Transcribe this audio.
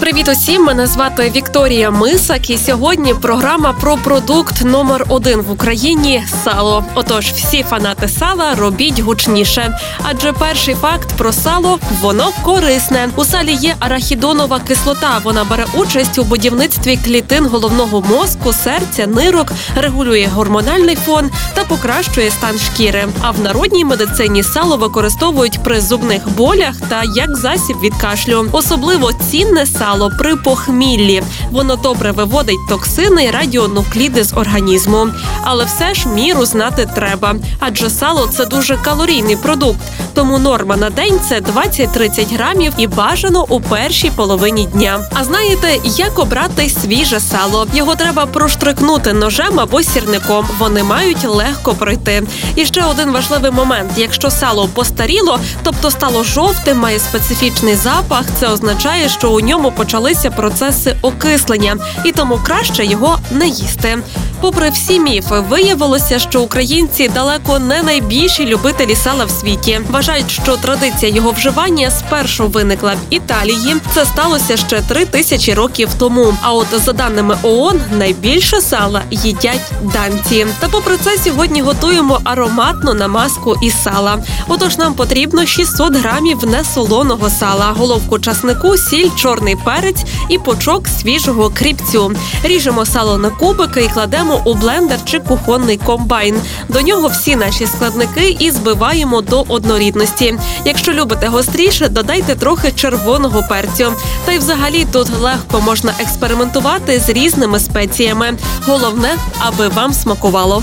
Привіт усім! Мене звати Вікторія Мисак, і сьогодні програма про продукт номер один в Україні сало. Отож, всі фанати сала робіть гучніше. Адже перший факт про сало воно корисне. У салі є арахідонова кислота. Вона бере участь у будівництві клітин головного мозку, серця, нирок, регулює гормональний фон та покращує стан шкіри. А в народній медицині сало використовують при зубних болях та як засіб від кашлю. Особливо цінне сало при похміллі. Воно добре виводить токсини і радіонукліди з організму. Але все ж міру знати треба, адже сало це дуже калорійний продукт. Тому норма на день це 20-30 грамів і бажано у першій половині дня. А знаєте, як обрати свіже сало? Його треба проштрикнути ножем або сірником. Вони мають легко пройти. І ще один важливий момент: якщо сало постаріло, тобто стало жовтим, має специфічний запах, це означає, що у ньому почалися процеси окислення, і тому краще його не їсти. Попри всі міфи, виявилося, що українці далеко не найбільші любителі сала в світі. Вважають, що традиція його вживання спершу виникла в Італії. Це сталося ще три тисячі років тому. А от за даними ООН, найбільше сала їдять данці. Та попри це сьогодні готуємо ароматну намазку із сала. Отож, нам потрібно 600 грамів несолоного сала, головку часнику, сіль, чорний перець і пучок свіжого кріпцю. Ріжемо сало на кубики і кладемо у блендер чи кухонний комбайн. До нього всі наші складники і збиваємо до однорідності. Якщо любите гостріше, додайте трохи червоного перцю. Та й взагалі тут легко можна експериментувати з різними спеціями. Головне, аби вам смакувало.